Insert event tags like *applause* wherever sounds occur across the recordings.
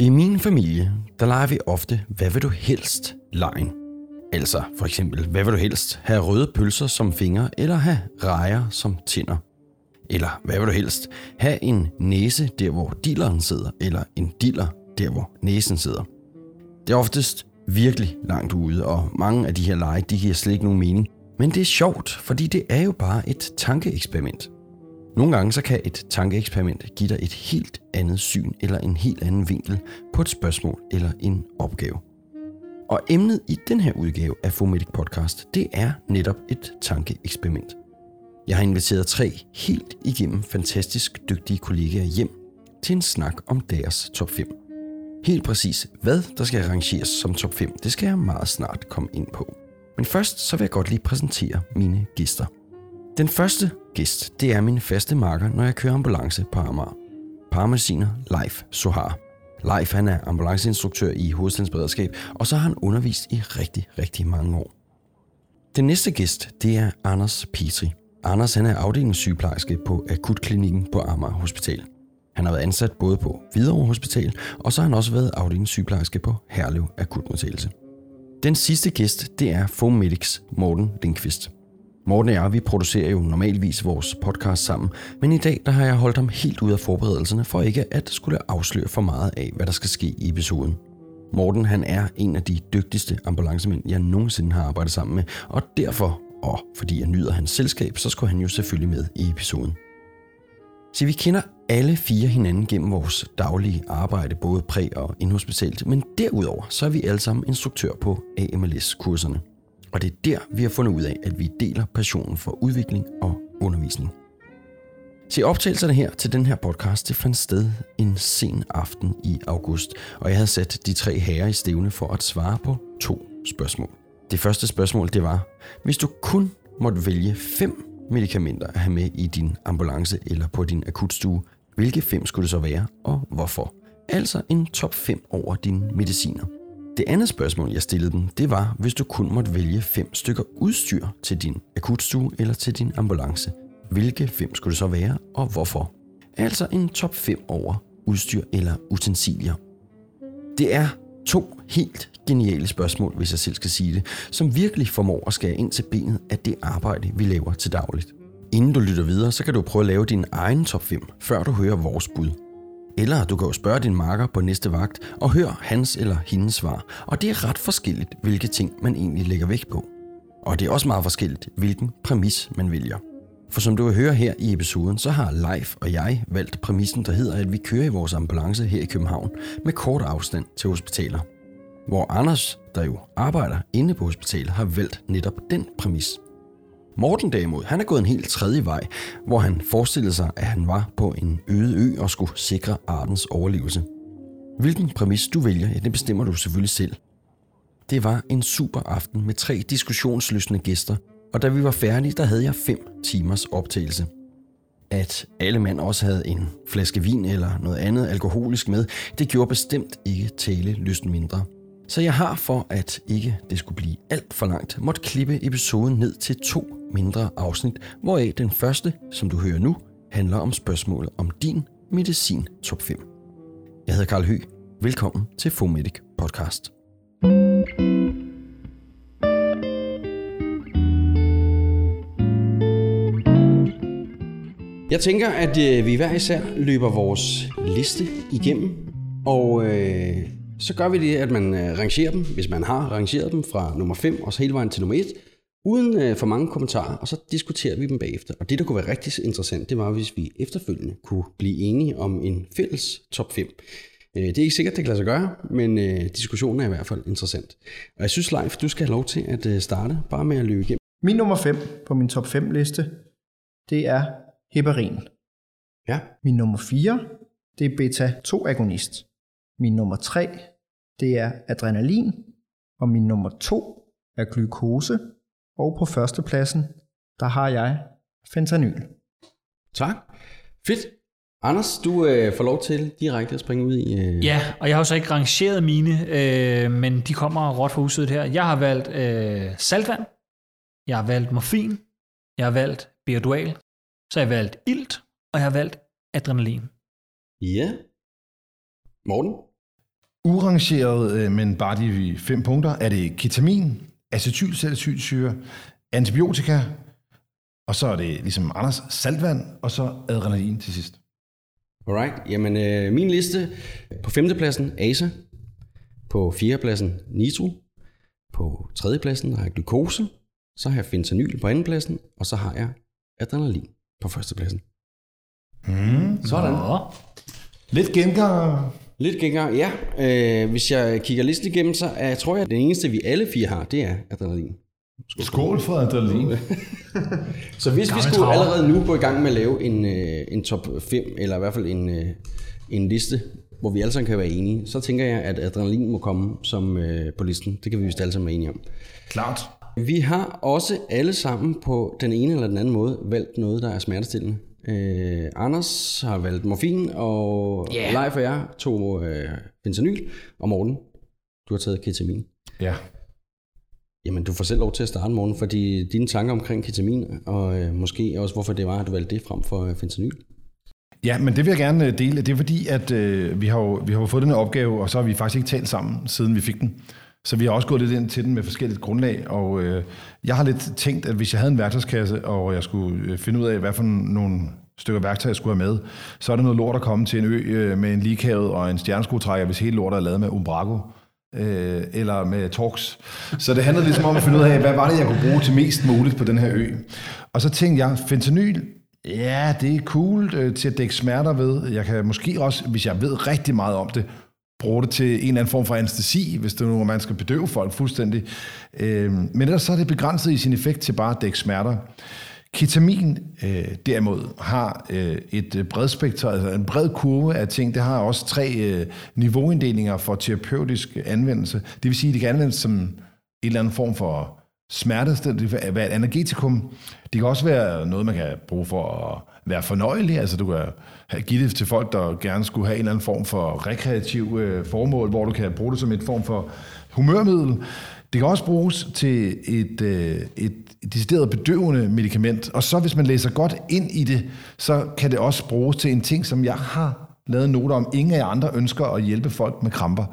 I min familie, der leger vi ofte, hvad vil du helst lejen? Altså for eksempel, hvad vil du helst? Have røde pølser som fingre, eller have rejer som tænder? Eller hvad vil du helst? Have en næse der, hvor dilleren sidder, eller en diller der, hvor næsen sidder? Det er oftest virkelig langt ude, og mange af de her lege, de giver slet ikke nogen mening. Men det er sjovt, fordi det er jo bare et tankeeksperiment. Nogle gange så kan et tankeeksperiment give dig et helt andet syn eller en helt anden vinkel på et spørgsmål eller en opgave. Og emnet i den her udgave af Fomedic Podcast, det er netop et tankeeksperiment. Jeg har inviteret tre helt igennem fantastisk dygtige kollegaer hjem til en snak om deres top 5. Helt præcis, hvad der skal arrangeres som top 5, det skal jeg meget snart komme ind på. Men først så vil jeg godt lige præsentere mine gæster. Den første gæst, det er min faste marker, når jeg kører ambulance på Amager. Paramediciner Leif Sohar. Leif han er ambulanceinstruktør i Hovedstadens Beredskab, og så har han undervist i rigtig, rigtig mange år. Den næste gæst, det er Anders Petri. Anders han er afdelingssygeplejerske på akutklinikken på Amager Hospital. Han har været ansat både på Hvidovre Hospital, og så har han også været afdelingssygeplejerske på Herlev Akutmodtagelse. Den sidste gæst, det er Fomedics Morten Lindqvist. Morten og jeg, vi producerer jo normalvis vores podcast sammen, men i dag der har jeg holdt ham helt ud af forberedelserne for ikke at skulle afsløre for meget af, hvad der skal ske i episoden. Morten han er en af de dygtigste ambulancemænd, jeg nogensinde har arbejdet sammen med, og derfor, og fordi jeg nyder hans selskab, så skulle han jo selvfølgelig med i episoden. Så vi kender alle fire hinanden gennem vores daglige arbejde, både præ- og inhospitalt, men derudover så er vi alle sammen instruktør på AMLS-kurserne. Og det er der, vi har fundet ud af, at vi deler passionen for udvikling og undervisning. Se optagelserne her til den her podcast, det fandt sted en sen aften i august, og jeg havde sat de tre herrer i stævne for at svare på to spørgsmål. Det første spørgsmål, det var, hvis du kun måtte vælge fem medicamenter at have med i din ambulance eller på din akutstue, hvilke fem skulle det så være, og hvorfor? Altså en top 5 over dine mediciner. Det andet spørgsmål, jeg stillede dem, det var, hvis du kun måtte vælge fem stykker udstyr til din akutstue eller til din ambulance. Hvilke fem skulle det så være, og hvorfor? Altså en top 5 over udstyr eller utensilier. Det er to helt geniale spørgsmål, hvis jeg selv skal sige det, som virkelig formår at skære ind til benet af det arbejde, vi laver til dagligt. Inden du lytter videre, så kan du prøve at lave din egen top 5, før du hører vores bud. Eller du kan jo spørge din marker på næste vagt og høre hans eller hendes svar. Og det er ret forskelligt, hvilke ting man egentlig lægger vægt på. Og det er også meget forskelligt, hvilken præmis man vælger. For som du vil høre her i episoden, så har Leif og jeg valgt præmissen, der hedder, at vi kører i vores ambulance her i København med kort afstand til hospitaler. Hvor Anders, der jo arbejder inde på hospitalet, har valgt netop den præmis. Morten derimod, han er gået en helt tredje vej, hvor han forestillede sig, at han var på en øde ø og skulle sikre artens overlevelse. Hvilken præmis du vælger, ja, det bestemmer du selvfølgelig selv. Det var en super aften med tre diskussionsløsende gæster, og da vi var færdige, der havde jeg fem timers optagelse. At alle mænd også havde en flaske vin eller noget andet alkoholisk med, det gjorde bestemt ikke tale lysten mindre. Så jeg har for, at ikke det skulle blive alt for langt, måtte klippe episoden ned til to mindre afsnit, hvoraf den første, som du hører nu, handler om spørgsmålet om din medicin top 5. Jeg hedder Karl Hø. Velkommen til Fomedic Podcast. Jeg tænker, at øh, vi hver især løber vores liste igennem, og øh, så gør vi det, at man øh, rangerer dem, hvis man har rangeret dem fra nummer 5 og så hele vejen til nummer 1, uden øh, for mange kommentarer, og så diskuterer vi dem bagefter. Og det, der kunne være rigtig interessant, det var, hvis vi efterfølgende kunne blive enige om en fælles top 5. Øh, det er ikke sikkert, det kan lade sig gøre, men øh, diskussionen er i hvert fald interessant. Og jeg synes, Leif, du skal have lov til at øh, starte bare med at løbe igennem. Min nummer 5 på min top 5 liste, det er heparin. Ja. Min nummer 4, det er beta-2 agonist. Min nummer 3, det er adrenalin. Og min nummer 2 er glukose. Og på førstepladsen, der har jeg fentanyl. Tak. Fedt. Anders, du øh, får lov til direkte at springe ud i... Øh... Ja, og jeg har jo så ikke rangeret mine, øh, men de kommer råt for huset her. Jeg har valgt øh, saltvand, jeg har valgt morfin, jeg har valgt Biodual, så har jeg valgt ilt, og jeg har valgt adrenalin. Ja. Morten? Urangeret, øh, men bare de fem punkter, er det ketamin, acetylsalicylsyre, antibiotika, og så er det ligesom Anders saltvand, og så adrenalin til sidst. Alright, jamen øh, min liste på femtepladsen ASA, på fjerdepladsen Nitro, på tredjepladsen har jeg glukose, så har jeg fentanyl på andenpladsen, og så har jeg adrenalin på førstepladsen. Mm. Sådan. Nå, Lidt genganger. Lidt gængere, ja. Øh, hvis jeg kigger listen igennem, så er, tror jeg, at det eneste, vi alle fire har, det er adrenalin. Skål for adrenalin. *laughs* Så hvis vi skulle allerede nu gå i gang med at lave en, øh, en top 5, eller i hvert fald en, øh, en liste, hvor vi alle sammen kan være enige, så tænker jeg, at adrenalin må komme som øh, på listen. Det kan vi vist alle sammen være enige om. Klart. Vi har også alle sammen på den ene eller den anden måde valgt noget, der er smertestillende. Øh, Anders har valgt morfin, og yeah. Leif og jeg tog øh, fentanyl, og Morten, du har taget ketamin. Ja. Jamen, du får selv lov til at starte, morgen, fordi dine tanker omkring ketamin, og øh, måske også hvorfor det var, at du valgte det frem for øh, fentanyl. Ja, men det vil jeg gerne øh, dele. Det er fordi, at øh, vi, har jo, vi har jo fået den her opgave, og så har vi faktisk ikke talt sammen, siden vi fik den. Så vi har også gået lidt ind til den med forskelligt grundlag, og øh, jeg har lidt tænkt, at hvis jeg havde en værktøjskasse, og jeg skulle øh, finde ud af, hvad for nogle stykker værktøj, jeg skulle have med, så er det noget lort at komme til en ø øh, med en lighavet og en stjerneskruetrækker, hvis hele lortet er lavet med umbrago øh, eller med Torx. Så det handlede ligesom om at finde ud af, hvad var det, jeg kunne bruge til mest muligt på den her ø. Og så tænkte jeg, fentanyl, ja, det er cool øh, til at dække smerter ved. Jeg kan måske også, hvis jeg ved rigtig meget om det, bruge det til en eller anden form for anestesi, hvis det er nu, man skal bedøve folk fuldstændig. Øh, men ellers så er det begrænset i sin effekt til bare at dække smerter. Ketamin øh, derimod har øh, et øh, bredspektret, altså en bred kurve af ting. Det har også tre øh, niveauinddelinger for terapeutisk anvendelse. Det vil sige, at det kan anvendes som en eller anden form for smertestillende, det kan være et energetikum. Det kan også være noget, man kan bruge for at være fornøjelig. Altså du kan give det til folk, der gerne skulle have en eller anden form for rekreativ øh, formål, hvor du kan bruge det som en form for humørmiddel. Det kan også bruges til et, øh, et decideret bedøvende medicament. Og så hvis man læser godt ind i det, så kan det også bruges til en ting, som jeg har lavet noter om. Ingen af andre ønsker at hjælpe folk med kramper.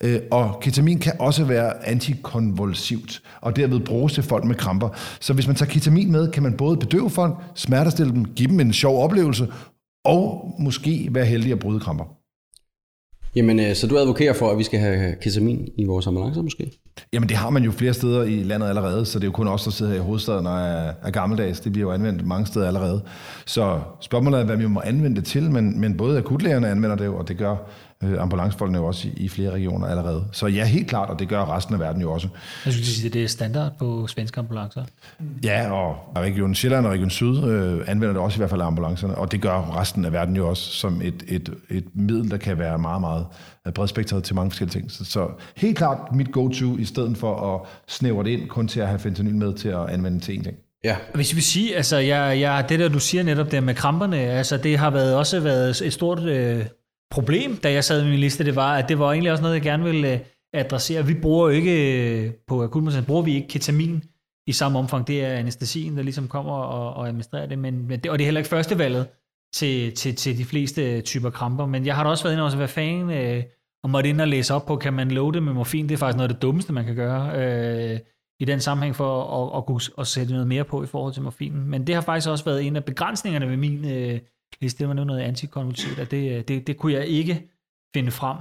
Øh, og ketamin kan også være antikonvulsivt, og derved bruges til folk med kramper. Så hvis man tager ketamin med, kan man både bedøve folk, smertestille dem, give dem en sjov oplevelse, og måske være heldig at bryde kramper. Jamen, øh, så du advokerer for, at vi skal have ketamin i vores ambulancer måske? Jamen det har man jo flere steder i landet allerede, så det er jo kun os, der sidder her i hovedstaden og er, er gammeldags. Det bliver jo anvendt mange steder allerede. Så spørgsmålet er, hvad vi må anvende det til, men, men både akutlægerne anvender det jo, og det gør øh, ambulancefolkene jo også i, i flere regioner allerede. Så ja, helt klart, og det gør resten af verden jo også. Jeg skulle sige, at det er standard på svenske ambulancer. Ja, og Region Sjælland og Region Syd øh, anvender det også i hvert fald af ambulancerne, og det gør resten af verden jo også som et, et, et middel, der kan være meget, meget øh, bredspektret til mange forskellige ting. Så, så helt klart mit go-to, i stedet for at snævre det ind kun til at have fentanyl med til at anvende til en ting. Ja. Hvis vi vil sige, altså jeg, jeg, det der du siger netop der med kramperne, altså det har været, også været et stort øh, problem, da jeg sad med min liste, det var, at det var egentlig også noget, jeg gerne ville øh, adressere. Vi bruger jo ikke, øh, på akutmodtagelsen bruger vi ikke ketamin i samme omfang. Det er anestesien, der ligesom kommer og, og administrerer det, men, men det, og det er heller ikke førstevalget til, til, til de fleste typer kramper. Men jeg har da også været inde og også være fan øh, og måtte ind og læse op på, kan man love det med morfin? Det er faktisk noget af det dummeste, man kan gøre øh, i den sammenhæng for at, at kunne at sætte noget mere på i forhold til morfinen. Men det har faktisk også været en af begrænsningerne ved min øh, liste. Det var noget antikonvulsivt, at det, øh, det, det kunne jeg ikke finde frem.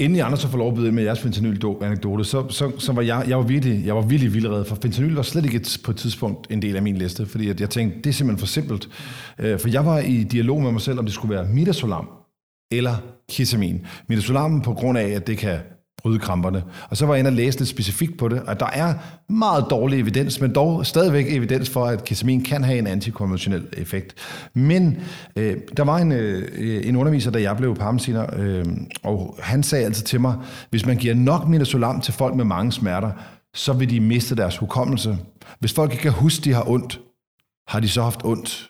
Inden I andre så får lov at byde med jeres fentanyl-anekdote, så, så, så var jeg, jeg var virkelig, jeg var virkelig vildred, for fentanyl var slet ikke et, på et tidspunkt en del af min liste, fordi at jeg tænkte, det er simpelthen for simpelt. Øh, for jeg var i dialog med mig selv, om det skulle være midazolam eller ketamin. Midazolam på grund af, at det kan bryde kramperne. Og så var jeg inde og læse lidt specifikt på det, og der er meget dårlig evidens, men dog stadigvæk evidens for, at ketamin kan have en antikonventionel effekt. Men øh, der var en, øh, en underviser, da jeg blev parmesiner, øh, og han sagde altid til mig, hvis man giver nok midazolam til folk med mange smerter, så vil de miste deres hukommelse. Hvis folk ikke kan huske, de har ondt, har de så haft ondt.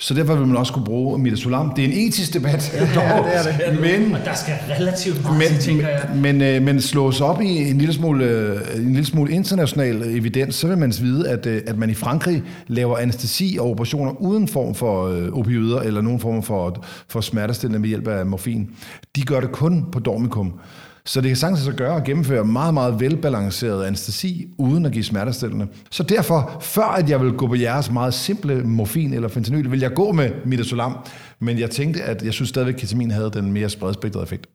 Så derfor vil man også kunne bruge midazolam. Det er en etisk debat, ja, dog, det er det. men Og der skal relativt meget til, tænker jeg. men, men, øh, men slås op i en lille, smule, øh, en lille smule international evidens, så vil man vide, at, øh, at man i Frankrig laver anestesi og operationer uden form for opioider eller nogen form for, for smertestillende med hjælp af morfin. De gør det kun på dormikum. Så det kan sagtens sig gøre at gennemføre meget, meget velbalanceret anestesi, uden at give smertestillende. Så derfor, før at jeg vil gå på jeres meget simple morfin eller fentanyl, vil jeg gå med midazolam. Men jeg tænkte, at jeg synes stadigvæk, at ketamin havde den mere spredspektrede effekt.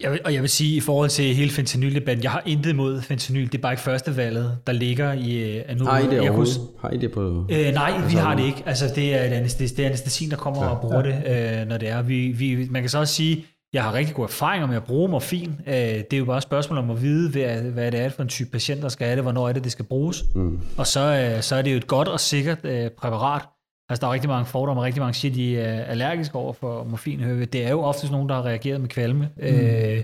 Jeg vil, og jeg vil sige, i forhold til hele fentanyl-debatten, jeg har intet imod fentanyl. Det er bare ikke første valget, der ligger i... Uh, nu, Har I det jeg kunne-? Har I det på... Øh, nej, vi har det ikke. Altså, det er, et anestesi, det er anestesien, der kommer ja, og bruger ja. det, øh, når det er. Vi, vi, man kan så også sige, jeg har rigtig gode erfaringer med at bruge morfin. Øh, det er jo bare et spørgsmål om at vide, hvad, det er for en type patient, der skal have det, hvornår er det, det skal bruges. Mm. Og så, øh, så er det jo et godt og sikkert øh, præparat. Altså, der er rigtig mange fordomme, og rigtig mange siger, de er allergiske over for morfin. Det er jo oftest nogen, der har reageret med kvalme. Mm. Øh,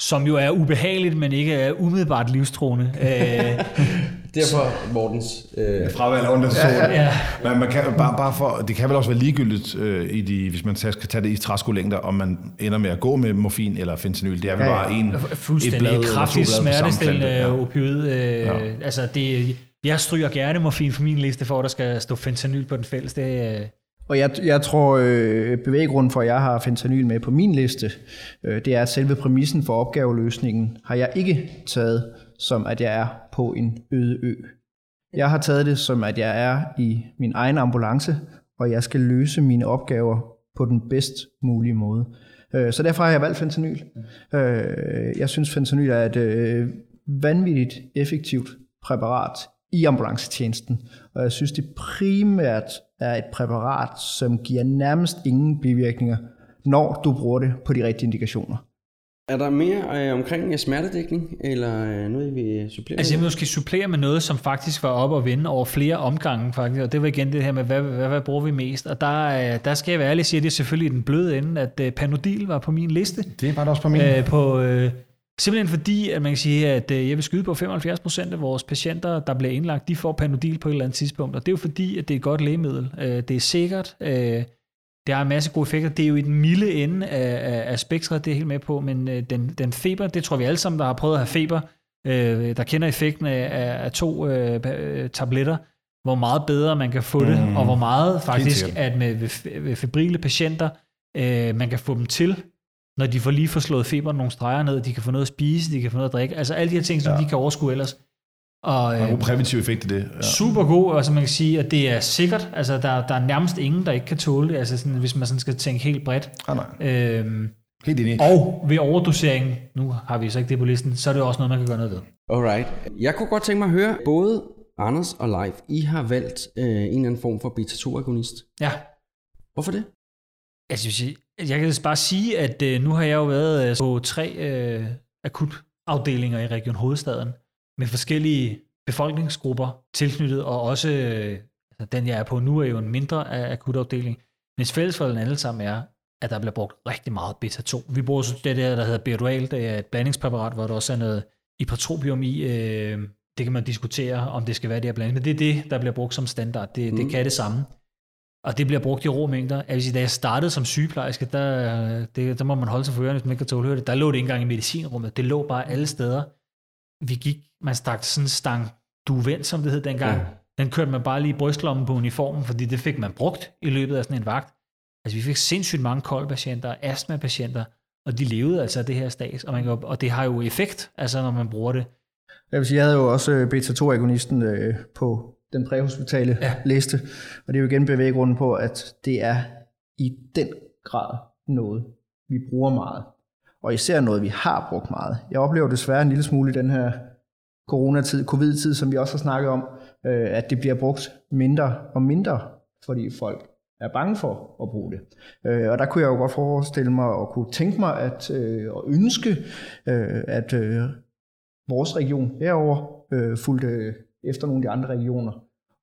som jo er ubehageligt, men ikke er umiddelbart livstruende. Øh, *laughs* Derfor, Mortens... Øh, Fravalg af undersøgelsen. Ja, ja. Men man kan, bare, bare for, det kan vel også være ligegyldigt, øh, i de, hvis man tager- skal tage det i træskolængder, om man ender med at gå med morfin eller fentanyl. Det er vel Ja, ja. bare en, et fuldstændig blad samme smertestillende ja. Ja. opioid. Øh, Altså, det, jeg stryger gerne morfin på min liste, for at der skal stå fentanyl på den fælles. Det, øh, Og jeg, jeg tror, øh, bevæggrunden for, at jeg har fentanyl med på min liste, øh, det er, at selve præmissen for opgaveløsningen har jeg ikke taget som, at jeg er på en øde ø. Jeg har taget det som, at jeg er i min egen ambulance, og jeg skal løse mine opgaver på den bedst mulige måde. Øh, så derfor har jeg valgt fentanyl. Øh, jeg synes, fentanyl er et øh, vanvittigt effektivt præparat i ambulancetjenesten, og jeg synes, det primært er et præparat, som giver nærmest ingen bivirkninger, når du bruger det på de rigtige indikationer er der mere øh, omkring øh, smertedækning, eller øh, noget, I vil supplere? Altså jeg vil måske supplere med noget, som faktisk var op og vinde over flere omgange faktisk, og det var igen det her med, hvad, hvad, hvad bruger vi mest? Og der, øh, der skal jeg være ærlig og sige, at det er selvfølgelig den bløde ende, at øh, Panodil var på min liste. Det var det også på min. Øh, på, øh, simpelthen fordi, at man kan sige, at øh, jeg vil skyde på 75% af vores patienter, der bliver indlagt, de får Panodil på et eller andet tidspunkt. Og det er jo fordi, at det er et godt lægemiddel. Øh, det er sikkert. Øh, det har en masse gode effekter. Det er jo i den milde ende af, af, af spektret, det er helt med på. Men øh, den, den feber, det tror vi alle sammen, der har prøvet at have feber, øh, der kender effekten af, af, to øh, øh, tabletter, hvor meget bedre man kan få det, Mm. og hvor meget faktisk, at med ved, ved febrile patienter, øh, man kan få dem til, når de får lige får slået feberen nogle streger ned, de kan få noget at spise, de kan få noget at drikke, altså alle de her ting, som. Ja. de kan overskue ellers. Og, Der er en øh, god præventiv effekt i det. Ja. super god, og så man kan sige, at det er sikkert, altså der, der er nærmest ingen, der ikke kan tåle det, altså sådan, hvis man sådan skal tænke helt bredt. Ah, nej. Øhm, Helt enig. og ved overdosering, nu har vi så ikke det på listen, så er det også noget, man kan gøre noget ved. Alright. Jeg kunne godt tænke mig at høre, både Anders og Leif, I har valgt øh, en eller anden form for beta-2-agonist. Ja, Hvorfor det? Altså, jeg, vil sige- jeg kan bare sige, at øh, nu har jeg jo været øh, på tre øh, akutafdelinger i Region Hovedstaden med forskellige befolkningsgrupper tilknyttet, og også øh, altså, den, jeg er på nu, er jo en mindre af akutafdeling. Men fælles for den alle sammen er, at der bliver brugt rigtig meget beta-2. Vi bruger så det der, der hedder Berual, det er et blandingspræparat, hvor der også er noget ipratropium i. Øh, det kan man diskutere, om det skal være det her blanding, men det er det, der bliver brugt som standard. Det, mm. det kan det samme. Og det bliver brugt i rå mængder. Sige, da jeg startede som sygeplejerske, der, det, der må man holde sig for ørerne, hvis man ikke kan tåle høre det. Der lå det ikke engang i medicinrummet. Det lå bare alle steder. Vi gik, man stak sådan en stang duven, som det hed dengang. Ja. Den kørte man bare lige i brystlommen på uniformen, fordi det fik man brugt i løbet af sådan en vagt. Altså vi fik sindssygt mange koldpatienter, astmapatienter, og de levede altså af det her stas, og, man kan, og det har jo effekt, altså når man bruger det. Jeg vil sige, jeg havde jo også øh, beta-2-agonisten øh, på den præhospitale ja. liste, og det er jo igen bevæggrunden på, at det er i den grad noget, vi bruger meget. Og især noget, vi har brugt meget. Jeg oplever desværre en lille smule i den her coronatid, covid-tid, som vi også har snakket om, øh, at det bliver brugt mindre og mindre, fordi folk er bange for at bruge det. Øh, og der kunne jeg jo godt forestille mig og kunne tænke mig at øh, og ønske, øh, at øh, vores region herover øh, fulgte efter nogle af de andre regioner,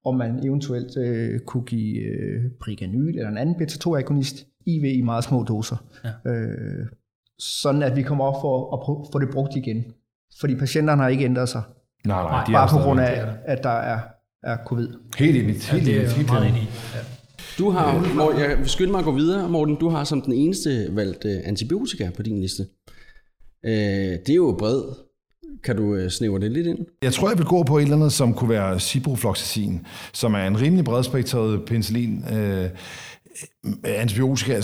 om man eventuelt øh, kunne give øh, Briganyl eller en anden beta-2-agonist IV i meget små doser. Ja. Øh, sådan at vi kommer op for at få det brugt igen. Fordi patienterne har ikke ændret sig, Nej, nej, de er bare på grund af, der. at der er, er covid. Helt enig. Helt det er enig. meget. Ja. Du har, Morten, jeg vil skynde mig at gå videre, Morten. Du har som den eneste valgt uh, antibiotika på din liste. Uh, det er jo bred. Kan du uh, snævre det lidt ind? Jeg tror, jeg vil gå på et eller andet, som kunne være ciprofloxacin, som er en rimelig bredspektret penicillin. Uh, antibiotika,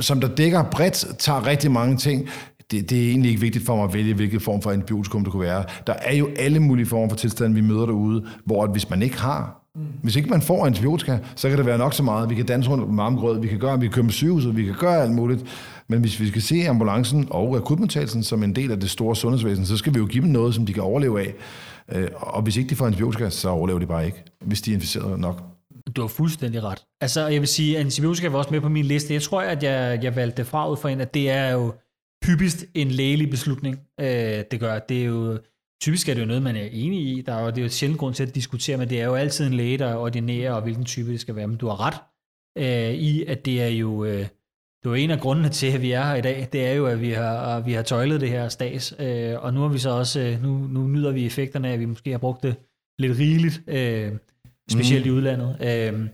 som der dækker bredt, tager rigtig mange ting. Det, det er egentlig ikke vigtigt for mig at vælge, hvilken form for antibiotikum det kunne være. Der er jo alle mulige former for tilstande, vi møder derude, hvor at hvis man ikke har Mm. Hvis ikke man får antibiotika, så kan det være nok så meget. Vi kan danse rundt med armgrød, vi kan gøre, vi kan køre med sygehuset, vi kan gøre alt muligt. Men hvis vi skal se ambulancen og akutmodtagelsen som en del af det store sundhedsvæsen, så skal vi jo give dem noget, som de kan overleve af. Øh, og hvis ikke de får antibiotika, så overlever de bare ikke, hvis de er inficeret nok. Du har fuldstændig ret. Altså, jeg vil sige, at antibiotika var også med på min liste. Jeg tror, at jeg, jeg valgte det fra ud for en, at det er jo hyppigst en lægelig beslutning. Øh, det gør, det er jo, typisk er det jo noget, man er enig i. Der er jo, det er jo et sjældent grund til at diskutere, men det er jo altid en læge, der ordinerer, og hvilken type det skal være. Men du har ret øh, i, at det er jo, øh, det er en af grundene til, at vi er her i dag. Det er jo, at vi har, vi har tøjlet det her stas, øh, og nu har vi så også, øh, nu, nu nyder vi effekterne af, at vi måske har brugt det lidt rigeligt. Øh, specielt mm. i udlandet. Øhm,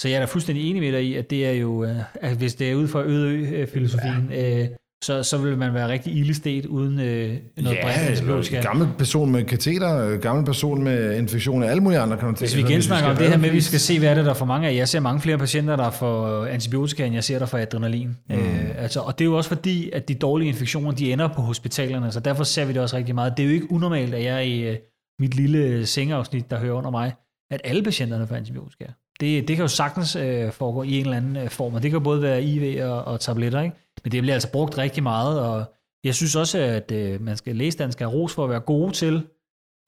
så jeg er da fuldstændig enig med dig i, at det er jo, øh, at hvis det er ud fra øde-filosofien, ja. øh, så, så vil man være rigtig ildestet uden øh, noget ja, en gammel person med kateter, øh, gammel person med infektion af alle mulige andre kan Hvis vi igen snakker om det her med, at vi skal se, hvad er det, der for mange af. Jeg ser mange flere patienter, der får antibiotika, end jeg ser der for adrenalin. Mm. Øh, altså, og det er jo også fordi, at de dårlige infektioner, de ender på hospitalerne, så derfor ser vi det også rigtig meget. Det er jo ikke unormalt, at jeg i øh, mit lille sengeafsnit, der hører under mig, at alle patienterne får antibiotika. Det, det kan jo sagtens øh, foregå i en eller anden øh, form, og det kan både være IV og, og tabletter, ikke? men det bliver altså brugt rigtig meget, og jeg synes også, at øh, man skal den skal ros for at være gode til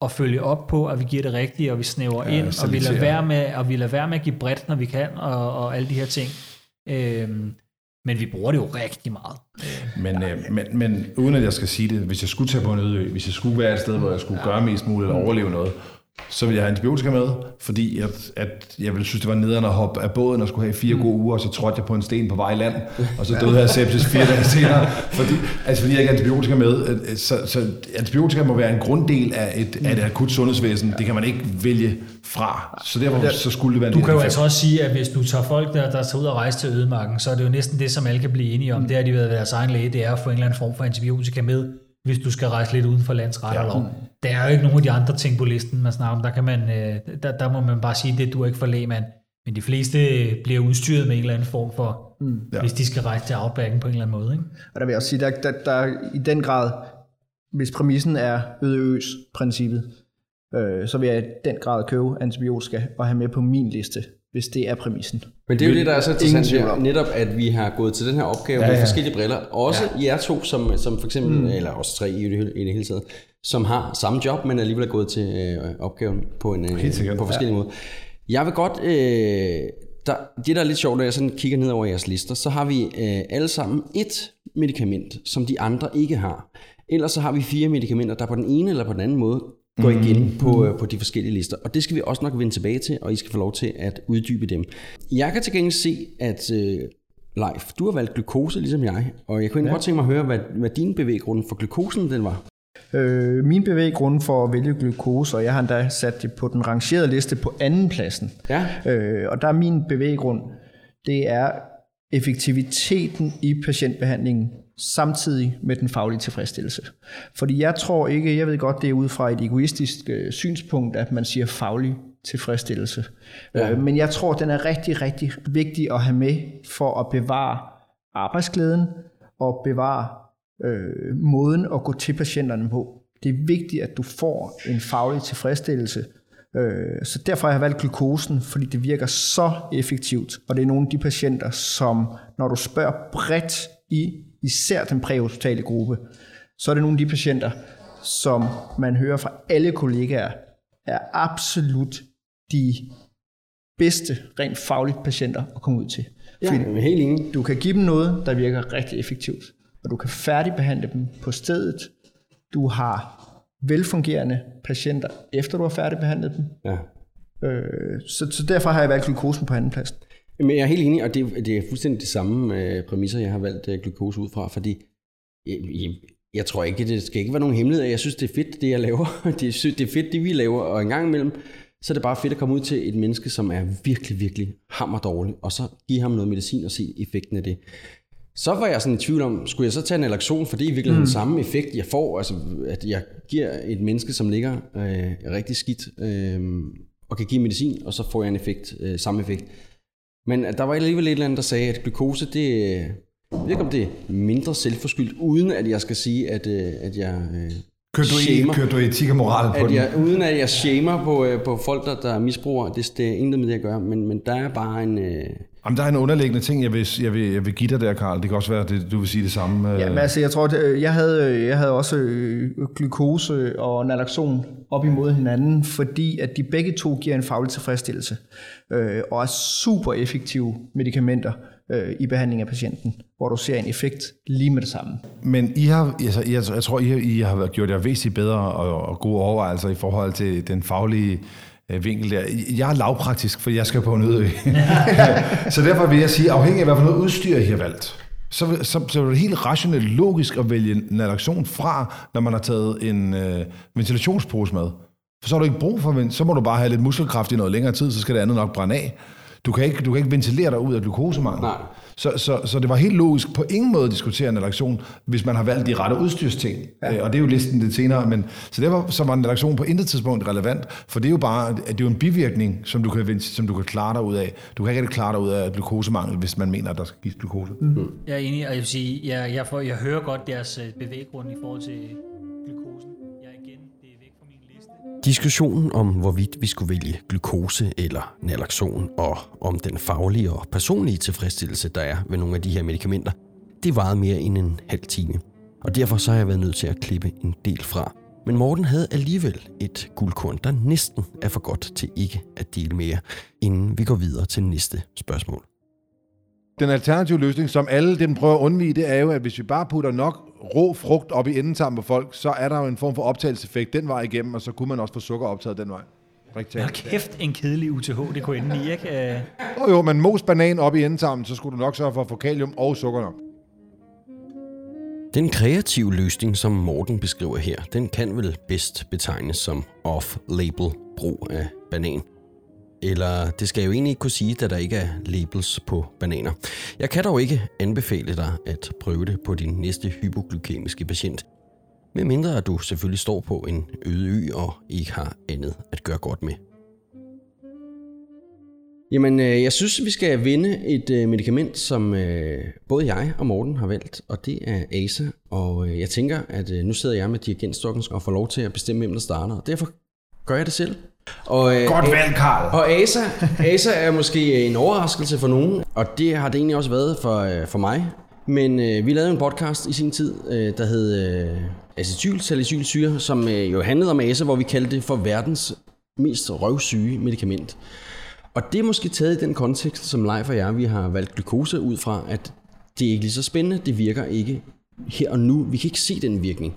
at følge op på, at vi giver det rigtige, og vi snæver ja, ind, og vi, lader være med, og vi lader være med at give bredt, når vi kan, og, og alle de her ting. Øhm, men vi bruger det jo rigtig meget. Men, øh, men, men uden at jeg skal sige det, hvis jeg skulle tage på en øde ø, hvis jeg skulle være et sted, hvor jeg skulle ja. gøre mest muligt eller overleve noget, så vil jeg have antibiotika med, fordi at, at jeg ville synes, det var nederen at hoppe af båden og skulle have fire gode uger, og så trådte jeg på en sten på vej i land, og så døde jeg af sepsis fire dage *laughs* senere, fordi, altså fordi jeg ikke har antibiotika med. Så, så antibiotika må være en grunddel af et, af et akut sundhedsvæsen. Det kan man ikke vælge fra. Så derfor så skulle det være Du kan jo altså også sige, at hvis du tager folk, der, der tager ud og rejse til ødemarken, så er det jo næsten det, som alle kan blive enige om. Mm. Det har de været deres egen læge, det er at få en eller anden form for antibiotika med hvis du skal rejse lidt uden for lands ret ja. Der er jo ikke nogen af de andre ting på listen, man snakker om. Der, kan man, øh, der, der må man bare sige, det du er ikke for lægmand. Men de fleste bliver udstyret med en eller anden form for, mm. ja. hvis de skal rejse til outbacken på en eller anden måde. Ikke? Og der vil jeg også sige, der, der, der i den grad, hvis præmissen er ødeøs princippet, øh, så vil jeg i den grad købe antibiotika og have med på min liste hvis det er præmissen. Men det er jo det, der er så interessant her, netop at vi har gået til den her opgave ja, ja. med forskellige briller. Også ja. jer to, som, som for eksempel, mm. eller også tre i det, i det hele taget, som har samme job, men alligevel er gået til øh, opgaven på, en, øh, på forskellige ja. måder. Jeg vil godt, øh, der, det der er lidt sjovt, når jeg sådan kigger ned over jeres lister, så har vi øh, alle sammen et medicament, som de andre ikke har. Ellers så har vi fire medicamenter, der på den ene eller på den anden måde går igen mm. på, øh, på de forskellige lister. Og det skal vi også nok vende tilbage til, og I skal få lov til at uddybe dem. Jeg kan til gengæld se, at uh, Leif, du har valgt glukose ligesom jeg, og jeg kunne ja. godt tænke mig at høre, hvad, hvad din bevæggrund for glukosen den var. Øh, min bevæggrund for at vælge glukose, og jeg har endda sat det på den rangerede liste på anden pladsen. Ja. Øh, og der er min bevæggrund, det er effektiviteten i patientbehandlingen samtidig med den faglige tilfredsstillelse. Fordi jeg tror ikke, jeg ved godt, det er ud fra et egoistisk øh, synspunkt, at man siger faglig tilfredsstillelse. Ja. Øh, men jeg tror, den er rigtig, rigtig vigtig at have med for at bevare arbejdsglæden og bevare øh, måden at gå til patienterne på. Det er vigtigt, at du får en faglig tilfredsstillelse. Øh, så derfor har jeg valgt glukosen, fordi det virker så effektivt. Og det er nogle af de patienter, som når du spørger bredt i især den præhospitale gruppe, så er det nogle af de patienter, som man hører fra alle kollegaer, er absolut de bedste, rent fagligt patienter at komme ud til. Ja, Fordi er helt enig. Du kan give dem noget, der virker rigtig effektivt, og du kan færdigbehandle dem på stedet. Du har velfungerende patienter, efter du har færdigbehandlet dem. Ja. Øh, så, så derfor har jeg valgt glukosen på anden plads. Men jeg er helt enig, og det, det er fuldstændig de samme øh, præmisser, jeg har valgt øh, glukose ud fra, fordi jeg, jeg tror ikke, det skal ikke være nogen hemmelighed. Jeg synes, det er fedt, det jeg laver. *laughs* det, er, det er fedt, det vi laver, og en gang imellem, så er det bare fedt at komme ud til et menneske, som er virkelig, virkelig hammer dårlig, og så give ham noget medicin og se effekten af det. Så var jeg sådan i tvivl om, skulle jeg så tage en naloxon, for det er i virkeligheden mm. den samme effekt, jeg får, altså at jeg giver et menneske, som ligger øh, rigtig skidt, øh, og kan give medicin, og så får jeg en effekt, øh, samme effekt. Men der var alligevel et eller andet, der sagde, at glukose, det, jeg ved ikke om det er mindre selvforskyldt, uden at jeg skal sige, at, øh, at jeg øh, Kører du, i, kører du etik og moral på at den? jeg, uden at jeg shamer på, øh, på folk, der, der misbruger, det, det er intet med det at gøre, men, men der er bare en... Øh, Jamen, der er en underliggende ting, jeg vil, jeg vil, jeg vil give dig der, Karl. Det kan også være, at du vil sige det samme. Ja, men altså, jeg tror, at jeg havde, jeg havde også øh, glukose og naloxon op imod hinanden, fordi at de begge to giver en faglig tilfredsstillelse øh, og er super effektive medicamenter øh, i behandling af patienten, hvor du ser en effekt lige med det samme. Men I har, altså, jeg, jeg tror, I har, I har gjort jer væsentligt bedre og, og gode overvejelser i forhold til den faglige øh, Øh, vinkel der. Jeg er lavpraktisk, for jeg skal på en øde *laughs* Så derfor vil jeg sige, afhængig af, hvad for noget udstyr I har valgt, så, så, så er det helt rationelt logisk at vælge naloxon fra, når man har taget en øh, ventilationspose med. For så har du ikke brug for så må du bare have lidt muskelkraft i noget længere tid, så skal det andet nok brænde af. Du kan ikke, du kan ikke ventilere dig ud af glukosemangel. Nej. Så, så, så det var helt logisk på ingen måde at diskutere en relation, hvis man har valgt de rette udstyrsting. Ja. Øh, og det er jo listen lidt senere. Men, så derfor så var en relation på intet tidspunkt relevant, for det er jo bare det er jo en bivirkning, som du, kan, som du kan klare dig ud af. Du kan ikke klare dig ud af glukosemangel, hvis man mener, at der skal gives glukose. Mm. Jeg er enig, og jeg vil sige, jeg, jeg, får, jeg hører godt deres øh, bevæggrund i forhold til Diskussionen om, hvorvidt vi skulle vælge glukose eller naloxon, og om den faglige og personlige tilfredsstillelse, der er ved nogle af de her medicamenter, det varede mere end en halv time. Og derfor så har jeg været nødt til at klippe en del fra. Men Morten havde alligevel et guldkorn, der næsten er for godt til ikke at dele mere, inden vi går videre til næste spørgsmål. Den alternative løsning, som alle den prøver at undvige, det er jo, at hvis vi bare putter nok rå frugt op i endetarmen på folk, så er der jo en form for optagelseseffekt den vej igennem, og så kunne man også få sukker optaget den vej. Rigtig. Ja, kæft en kedelig UTH, det kunne ende i, ikke? Oh, jo, men mos banan op i endetarmen, så skulle du nok sørge for at få kalium og sukker nok. Den kreative løsning, som Morten beskriver her, den kan vel bedst betegnes som off-label brug af banan. Eller det skal jeg jo egentlig ikke kunne sige, da der ikke er labels på bananer. Jeg kan dog ikke anbefale dig at prøve det på din næste hypoglykemiske patient. Medmindre at du selvfølgelig står på en øde ø og ikke har andet at gøre godt med. Jamen, øh, jeg synes, vi skal vinde et øh, medicament, som øh, både jeg og Morten har valgt, og det er ASA. Og jeg tænker, at nu sidder jeg med dirigentstokken og får lov til at bestemme, hvem der starter, og derfor gør jeg det selv. Og, øh, Godt valg, Karl. Og Asa, Asa er måske en overraskelse for nogen, og det har det egentlig også været for, øh, for mig. Men øh, vi lavede en podcast i sin tid, øh, der hed øh, acetylsalicylsyre, som øh, jo handlede om Asa, hvor vi kaldte det for verdens mest røvsyge medicament. Og det er måske taget i den kontekst, som Leif og jeg, vi har valgt glukose ud fra, at det er ikke lige så spændende, det virker ikke her og nu. Vi kan ikke se den virkning.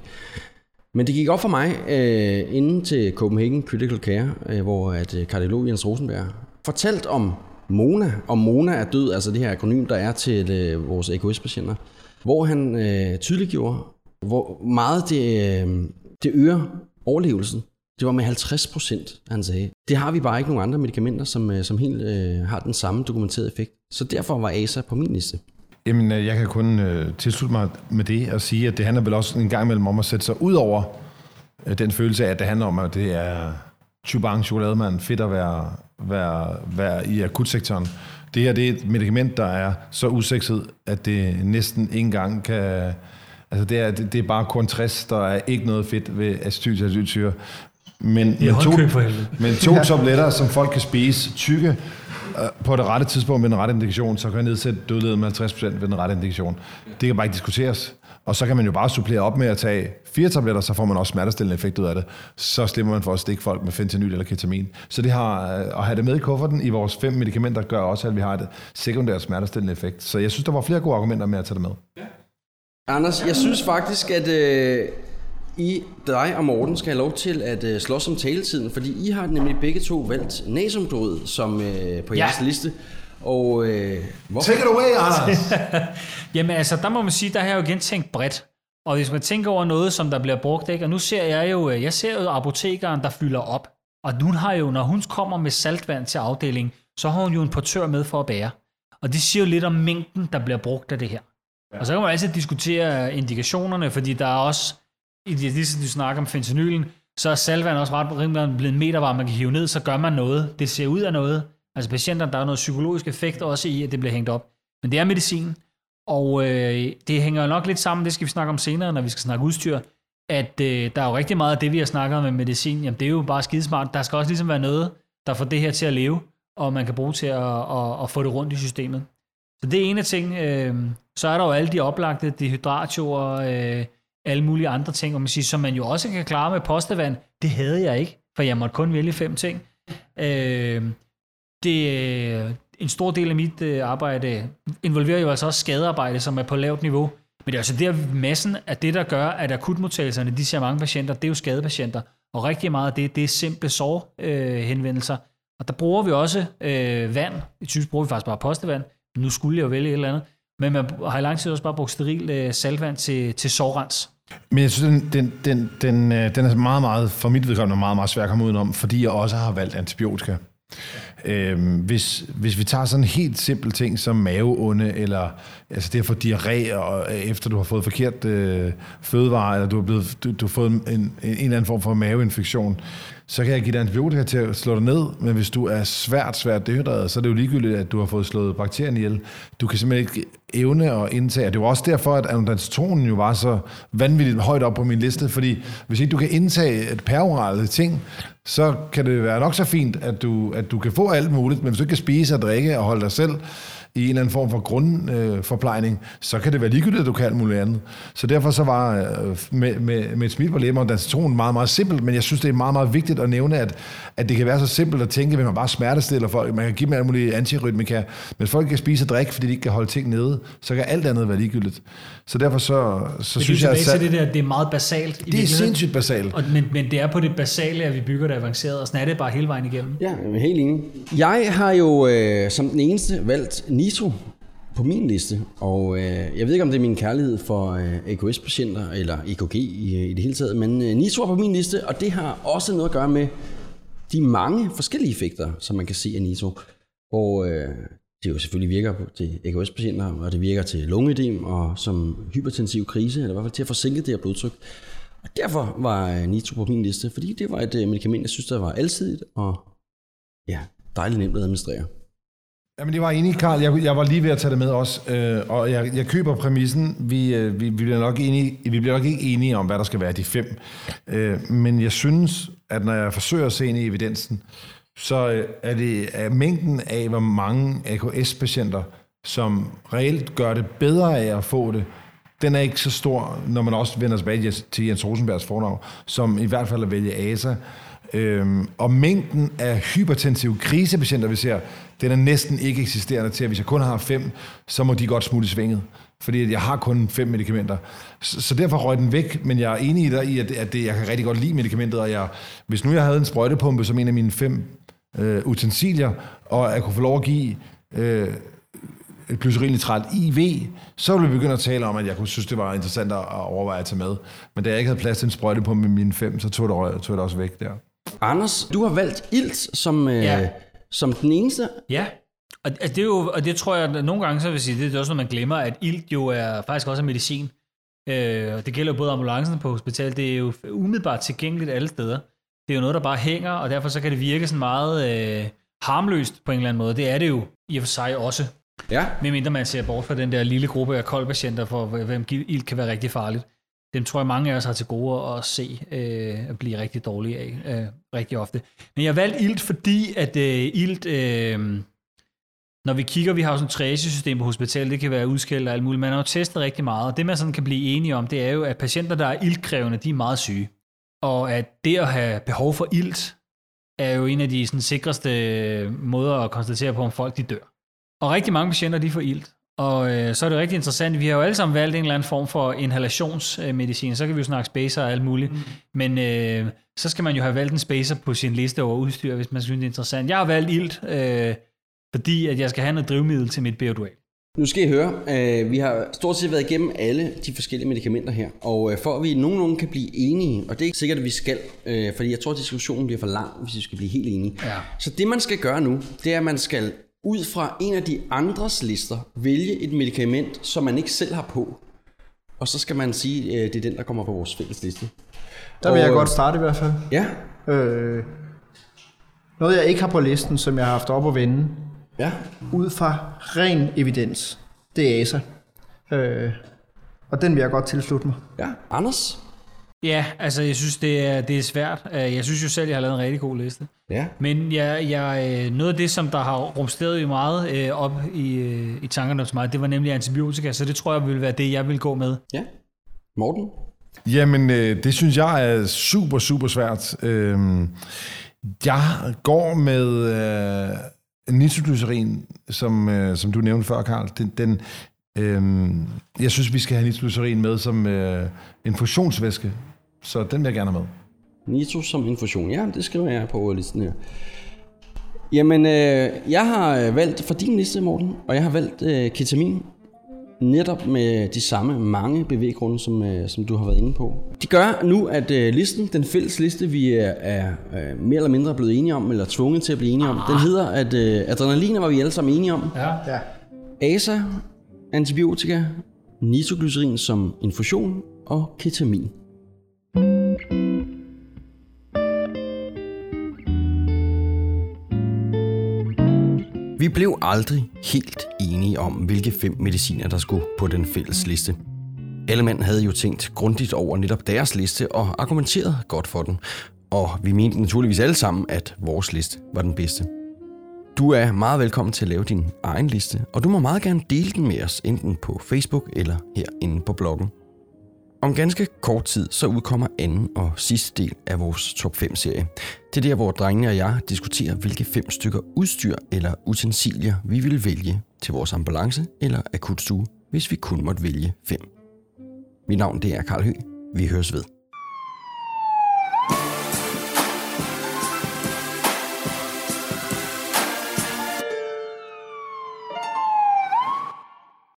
Men det gik op for mig øh, inden til Copenhagen Critical Care, øh, hvor at øh, kardiolog Jens Rosenberg fortalt om Mona, om Mona er død, altså det her akronym, der er til øh, vores AKS-patienter, hvor han øh, tydeliggjorde, hvor meget det, øh, det øger overlevelsen. Det var med 50 procent, han sagde. Det har vi bare ikke nogen andre medicamenter, som, øh, som helt øh, har den samme dokumenterede effekt. Så derfor var ASA på min liste. Jamen, øh, jeg kan kun øh, tilslutte mig med det og sige, at det handler vel også en gang imellem om at sætte sig ud over øh, den følelse af, at det handler om, at det er chubang chokolademand, fedt at være, være, være i akutsektoren. Det her det er et medicament, der er så usekset, at det næsten ikke engang kan... Altså, det er, det, det er bare kun 60, der er ikke noget fedt ved acetylsalicylsyre. Men, men, to, men to *laughs* tabletter, som folk kan spise, tykke, Øh, på det rette tidspunkt med den rette indikation, så kan jeg nedsætte dødeligheden med 50% ved den rette indikation. Det kan bare ikke diskuteres. Og så kan man jo bare supplere op med at tage fire tabletter, så får man også smertestillende effekt ud af det. Så slipper man for at stikke folk med fentanyl eller ketamin. Så det har, øh, at have det med i kufferten i vores fem medicamenter gør også, at vi har et sekundært smertestillende effekt. Så jeg synes, der var flere gode argumenter med at tage det med. Ja. Anders, jeg synes faktisk, at øh, i dig og Morten skal have lov til at uh, slås om taletiden, fordi I har nemlig begge to valgt nasumdråd som uh, på jeres ja. liste. Og uh, hvorfor? Take it away, Anders! *laughs* Jamen altså, der må man sige, der har jeg jo igen tænkt bredt. Og hvis man tænker over noget, som der bliver brugt, ikke? og nu ser jeg jo, jeg ser jo apotekeren, der fylder op. Og hun har jo, når hun kommer med saltvand til afdelingen, så har hun jo en portør med for at bære. Og det siger jo lidt om mængden, der bliver brugt af det her. Ja. Og så kan man altid diskutere indikationerne, fordi der er også, i det, ligesom du snakker om fentanylen, så er salvan også ret rimelig blevet en meter varm, man kan hive ned, så gør man noget. Det ser ud af noget. Altså patienterne, der er noget psykologisk effekt også i, at det bliver hængt op. Men det er medicin, og øh, det hænger nok lidt sammen, det skal vi snakke om senere, når vi skal snakke udstyr, at øh, der er jo rigtig meget af det, vi har snakket om med medicin, jamen det er jo bare skidesmart. Der skal også ligesom være noget, der får det her til at leve, og man kan bruge til at, at, at få det rundt i systemet. Så det er en af ting. Øh, så er der jo alle de oplagte dehydratorer, øh, alle mulige andre ting, og man siger, som man jo også kan klare med postevand. Det havde jeg ikke, for jeg måtte kun vælge fem ting. Øh, det, øh, en stor del af mit øh, arbejde involverer jo altså også skadearbejde, som er på lavt niveau. Men det er altså der massen af det, der gør, at akutmodtagelserne, de ser mange patienter, det er jo skadepatienter. Og rigtig meget af det, det er simple sårhenvendelser. Øh, og der bruger vi også øh, vand. I typisk bruger vi faktisk bare postevand. Nu skulle jeg jo vælge et eller andet. Men man har i lang tid også bare brugt steril øh, saltvand til, til sårrens. Men jeg synes, den, den, den, den, øh, den er meget, meget, for mit vedkommende meget, meget svær at komme udenom, fordi jeg også har valgt antibiotika. Øhm, hvis, hvis vi tager sådan en helt simpel ting som maveonde, eller altså det at få diarré, og, øh, efter du har fået forkert øh, fødevare, eller du har, blevet, du, du har fået en, en, en eller anden form for maveinfektion, så kan jeg give dig antibiotika til at slå dig ned, men hvis du er svært, svært dehydreret, så er det jo ligegyldigt, at du har fået slået bakterien ihjel. Du kan simpelthen ikke evne at indtage. Det var også derfor, at anodatonen jo var så vanvittigt højt op på min liste, fordi hvis ikke du kan indtage et perorale ting, så kan det være nok så fint, at du, at du kan få alt muligt, men hvis du ikke kan spise og drikke og holde dig selv i en eller anden form for grundforplejning, øh, så kan det være ligegyldigt, at du kan alt muligt andet. Så derfor så var øh, med, med, med et smil på lemmer og dansetron meget, meget simpelt, men jeg synes, det er meget, meget vigtigt at nævne, at, at det kan være så simpelt at tænke, at man bare smertestiller folk. Man kan give dem alt muligt antirytmika, men folk kan spise og drikke, fordi de ikke kan holde ting nede, så kan alt andet være ligegyldigt. Så derfor så, så men synes jeg... At det, der, det er meget basalt. I det er sindssygt basalt. Og, men, men det er på det basale, at vi bygger det avanceret, og sådan er det bare hele vejen igennem. Ja, jeg er helt enig. Jeg har jo øh, som den eneste valgt Nitro på min liste, og øh, jeg ved ikke, om det er min kærlighed for øh, AKS-patienter, eller EKG i, i det hele taget, men øh, Nitro er på min liste, og det har også noget at gøre med de mange forskellige effekter, som man kan se af Nitro. hvor øh, det jo selvfølgelig virker på, til AKS-patienter, og det virker til lungedem og som hypertensiv krise, eller i hvert fald til at forsinke det her blodtryk. Og derfor var øh, Nitro på min liste, fordi det var et øh, medicament, jeg synes, der var alsidigt og ja, dejligt nemt at administrere. Jamen, det var enig, Karl. Jeg, jeg var lige ved at tage det med også, øh, og jeg, jeg køber præmissen. Vi, øh, vi, vi, bliver nok enige, vi bliver nok ikke enige om, hvad der skal være de fem. Øh, men jeg synes, at når jeg forsøger at se ind i evidensen, så øh, er det er mængden af, hvor mange AKS-patienter, som reelt gør det bedre af at få det, den er ikke så stor, når man også vender tilbage til Jens Rosenbergs fornavn, som i hvert fald at vælge ASA. Øhm, og mængden af hypertensive krisepatienter, vi ser, den er næsten ikke eksisterende til, at hvis jeg kun har fem, så må de godt smutte svinget. Fordi jeg har kun fem medicamenter. Så, så derfor røg den væk, men jeg er enig i dig i, at, at det, jeg kan rigtig godt lide medicamentet, og jeg, hvis nu jeg havde en sprøjtepumpe som en af mine fem øh, utensilier, og jeg kunne få lov at give øh, et glycerinnitrat IV, så ville vi begynde at tale om, at jeg kunne synes, det var interessant at overveje at tage med. Men da jeg ikke havde plads til en sprøjtepumpe med mine fem, så tog det, tog det også væk der. Anders, du har valgt ilt som, øh, ja. som den eneste. Ja, og det, er jo, og det tror jeg, at nogle gange så vil sige, det er også noget, man glemmer, at ilt jo er faktisk også er medicin. Øh, og det gælder jo både ambulancen på hospitalet, det er jo umiddelbart tilgængeligt alle steder. Det er jo noget, der bare hænger, og derfor så kan det virke sådan meget øh, harmløst på en eller anden måde. Det er det jo i og for sig også. Ja. Medmindre man ser bort fra den der lille gruppe af koldpatienter, for hvem ilt kan være rigtig farligt dem tror jeg mange af os har til gode at se øh, at blive rigtig dårlige af, øh, rigtig ofte. Men jeg valgte ilt, fordi at øh, ilt, øh, når vi kigger, vi har jo sådan et triagesystem på hospitalet, det kan være udskilt og alt muligt, man har jo testet rigtig meget, og det man sådan kan blive enige om, det er jo, at patienter, der er iltkrævende, de er meget syge. Og at det at have behov for ilt, er jo en af de sådan, sikreste øh, måder at konstatere på, om folk de dør. Og rigtig mange patienter, de får ilt. Og øh, så er det rigtig interessant, vi har jo alle sammen valgt en eller anden form for inhalationsmedicin, så kan vi jo snakke spacer og alt muligt, mm. men øh, så skal man jo have valgt en spacer på sin liste over udstyr, hvis man synes det er interessant. Jeg har valgt ilt, øh, fordi at jeg skal have noget drivmiddel til mit Beodual. Nu skal I høre, øh, vi har stort set været igennem alle de forskellige medicamenter her, og øh, for at vi nogenlunde kan blive enige, og det er ikke sikkert, at vi skal, øh, fordi jeg tror, at diskussionen bliver for lang, hvis vi skal blive helt enige. Ja. Så det, man skal gøre nu, det er, at man skal ud fra en af de andres lister vælge et medicament, som man ikke selv har på. Og så skal man sige, øh, det er den, der kommer på vores fælles liste. Der vil Og, jeg øh, godt starte i hvert fald. Ja, Øh, noget, jeg ikke har på listen, som jeg har haft op at vende, ja. ud fra ren evidens, det er ASA. Øh, og den vil jeg godt tilslutte mig. Ja, Anders? Ja, altså jeg synes, det er, det er svært. Øh, Jeg synes jo selv, jeg har lavet en rigtig god liste. Ja. Men jeg, jeg, øh, noget af det, som der har rumsteret i meget øh, op i, øh, i tankerne hos mig, det var nemlig antibiotika, så det tror jeg vil være det, jeg vil gå med. Ja. Morten? Jamen, øh, det synes jeg er super, super svært. Øhm, jeg går med øh, nitroglycerin, som, øh, som du nævnte før, Karl. Den, den, øh, jeg synes, vi skal have nitroglycerin med som øh, infusionsvæske, så den vil jeg gerne have med. Nitro som infusion. Ja, det skriver jeg på listen her. Jamen, øh, jeg har øh, valgt for din liste, Morten, og jeg har valgt øh, ketamin. Netop med de samme mange bevæggrunde, som, øh, som du har været inde på. De gør nu, at øh, listen, den fælles liste, vi er, er øh, mere eller mindre blevet enige om, eller tvunget til at blive enige om, den hedder, at øh, adrenalin var vi alle sammen enige om. Ja. Ja. ASA, antibiotika, nitroglycerin som infusion og ketamin. Blev aldrig helt enige om, hvilke fem mediciner, der skulle på den fælles liste. Alle mænd havde jo tænkt grundigt over netop deres liste og argumenteret godt for den. Og vi mente naturligvis alle sammen, at vores liste var den bedste. Du er meget velkommen til at lave din egen liste, og du må meget gerne dele den med os, enten på Facebook eller herinde på bloggen. Om ganske kort tid, så udkommer anden og sidste del af vores top 5-serie. Det er der, hvor drengene og jeg diskuterer, hvilke fem stykker udstyr eller utensilier, vi vil vælge til vores ambulance eller akutstue, hvis vi kun måtte vælge fem. Mit navn det er Karl Høgh. Vi høres ved.